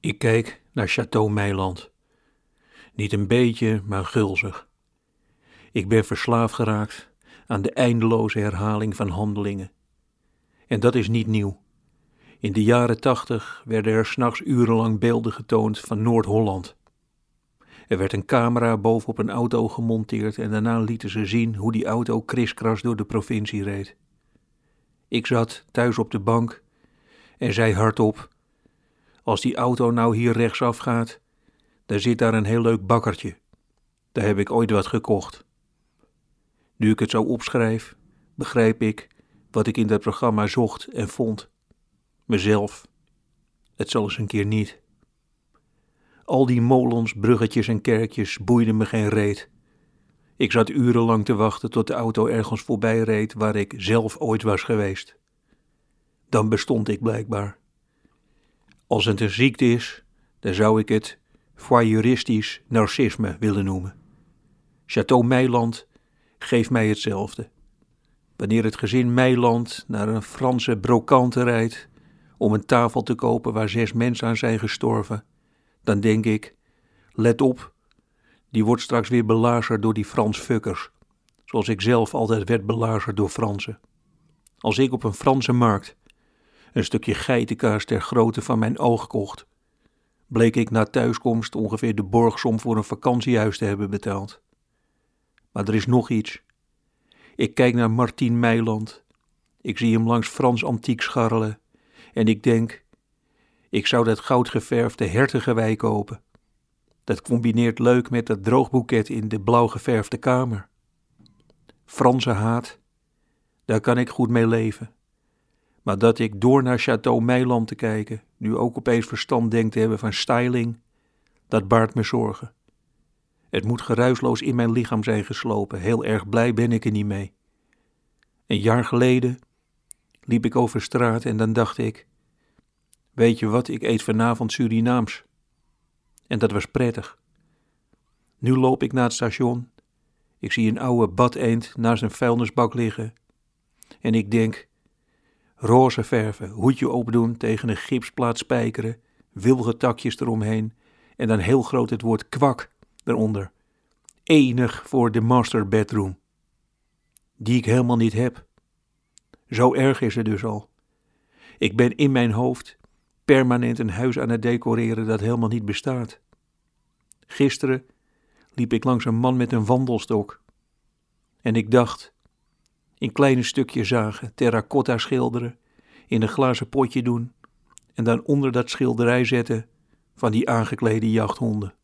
Ik kijk naar Château Meiland. Niet een beetje, maar gulzig. Ik ben verslaafd geraakt aan de eindeloze herhaling van handelingen. En dat is niet nieuw. In de jaren tachtig werden er s'nachts urenlang beelden getoond van Noord-Holland. Er werd een camera bovenop een auto gemonteerd en daarna lieten ze zien hoe die auto kriskras door de provincie reed. Ik zat thuis op de bank en zei hardop: Als die auto nou hier rechtsaf gaat, dan zit daar een heel leuk bakkertje. Daar heb ik ooit wat gekocht. Nu ik het zo opschrijf, begrijp ik wat ik in dat programma zocht en vond. Mezelf. Het zal eens een keer niet. Al die molens, bruggetjes en kerkjes boeiden me geen reet. Ik zat urenlang te wachten tot de auto ergens voorbij reed waar ik zelf ooit was geweest. Dan bestond ik blijkbaar. Als het een ziekte is, dan zou ik het voyeuristisch narcisme willen noemen. Château Meiland geeft mij hetzelfde. Wanneer het gezin Meiland naar een Franse brokante rijdt om een tafel te kopen waar zes mensen aan zijn gestorven, dan denk ik: let op, die wordt straks weer belazerd door die Frans fuckers, zoals ik zelf altijd werd belazerd door Fransen. Als ik op een Franse markt een stukje geitenkaas ter grootte van mijn oog kocht, bleek ik na thuiskomst ongeveer de borgsom voor een vakantiehuis te hebben betaald. Maar er is nog iets. Ik kijk naar Martien Meiland. Ik zie hem langs Frans antiek scharrelen. En ik denk, ik zou dat goudgeverfde hertengewei kopen. Dat combineert leuk met dat droogboeket in de blauw geverfde kamer. Franse haat, daar kan ik goed mee leven. Maar dat ik door naar Château Meiland te kijken, nu ook opeens verstand denk te hebben van styling, dat baart me zorgen. Het moet geruisloos in mijn lichaam zijn geslopen, heel erg blij ben ik er niet mee. Een jaar geleden liep ik over straat en dan dacht ik, weet je wat, ik eet vanavond Surinaams. En dat was prettig. Nu loop ik naar het station, ik zie een oude badeend naast een vuilnisbak liggen en ik denk, roze verven, hoedje opdoen, tegen een gipsplaat spijkeren, wilgetakjes eromheen en dan heel groot het woord kwak eronder. Enig voor de master bedroom. Die ik helemaal niet heb. Zo erg is het dus al. Ik ben in mijn hoofd permanent een huis aan het decoreren dat helemaal niet bestaat. Gisteren liep ik langs een man met een wandelstok. En ik dacht, in kleine stukjes zagen, terracotta schilderen, in een glazen potje doen en dan onder dat schilderij zetten van die aangeklede jachthonden.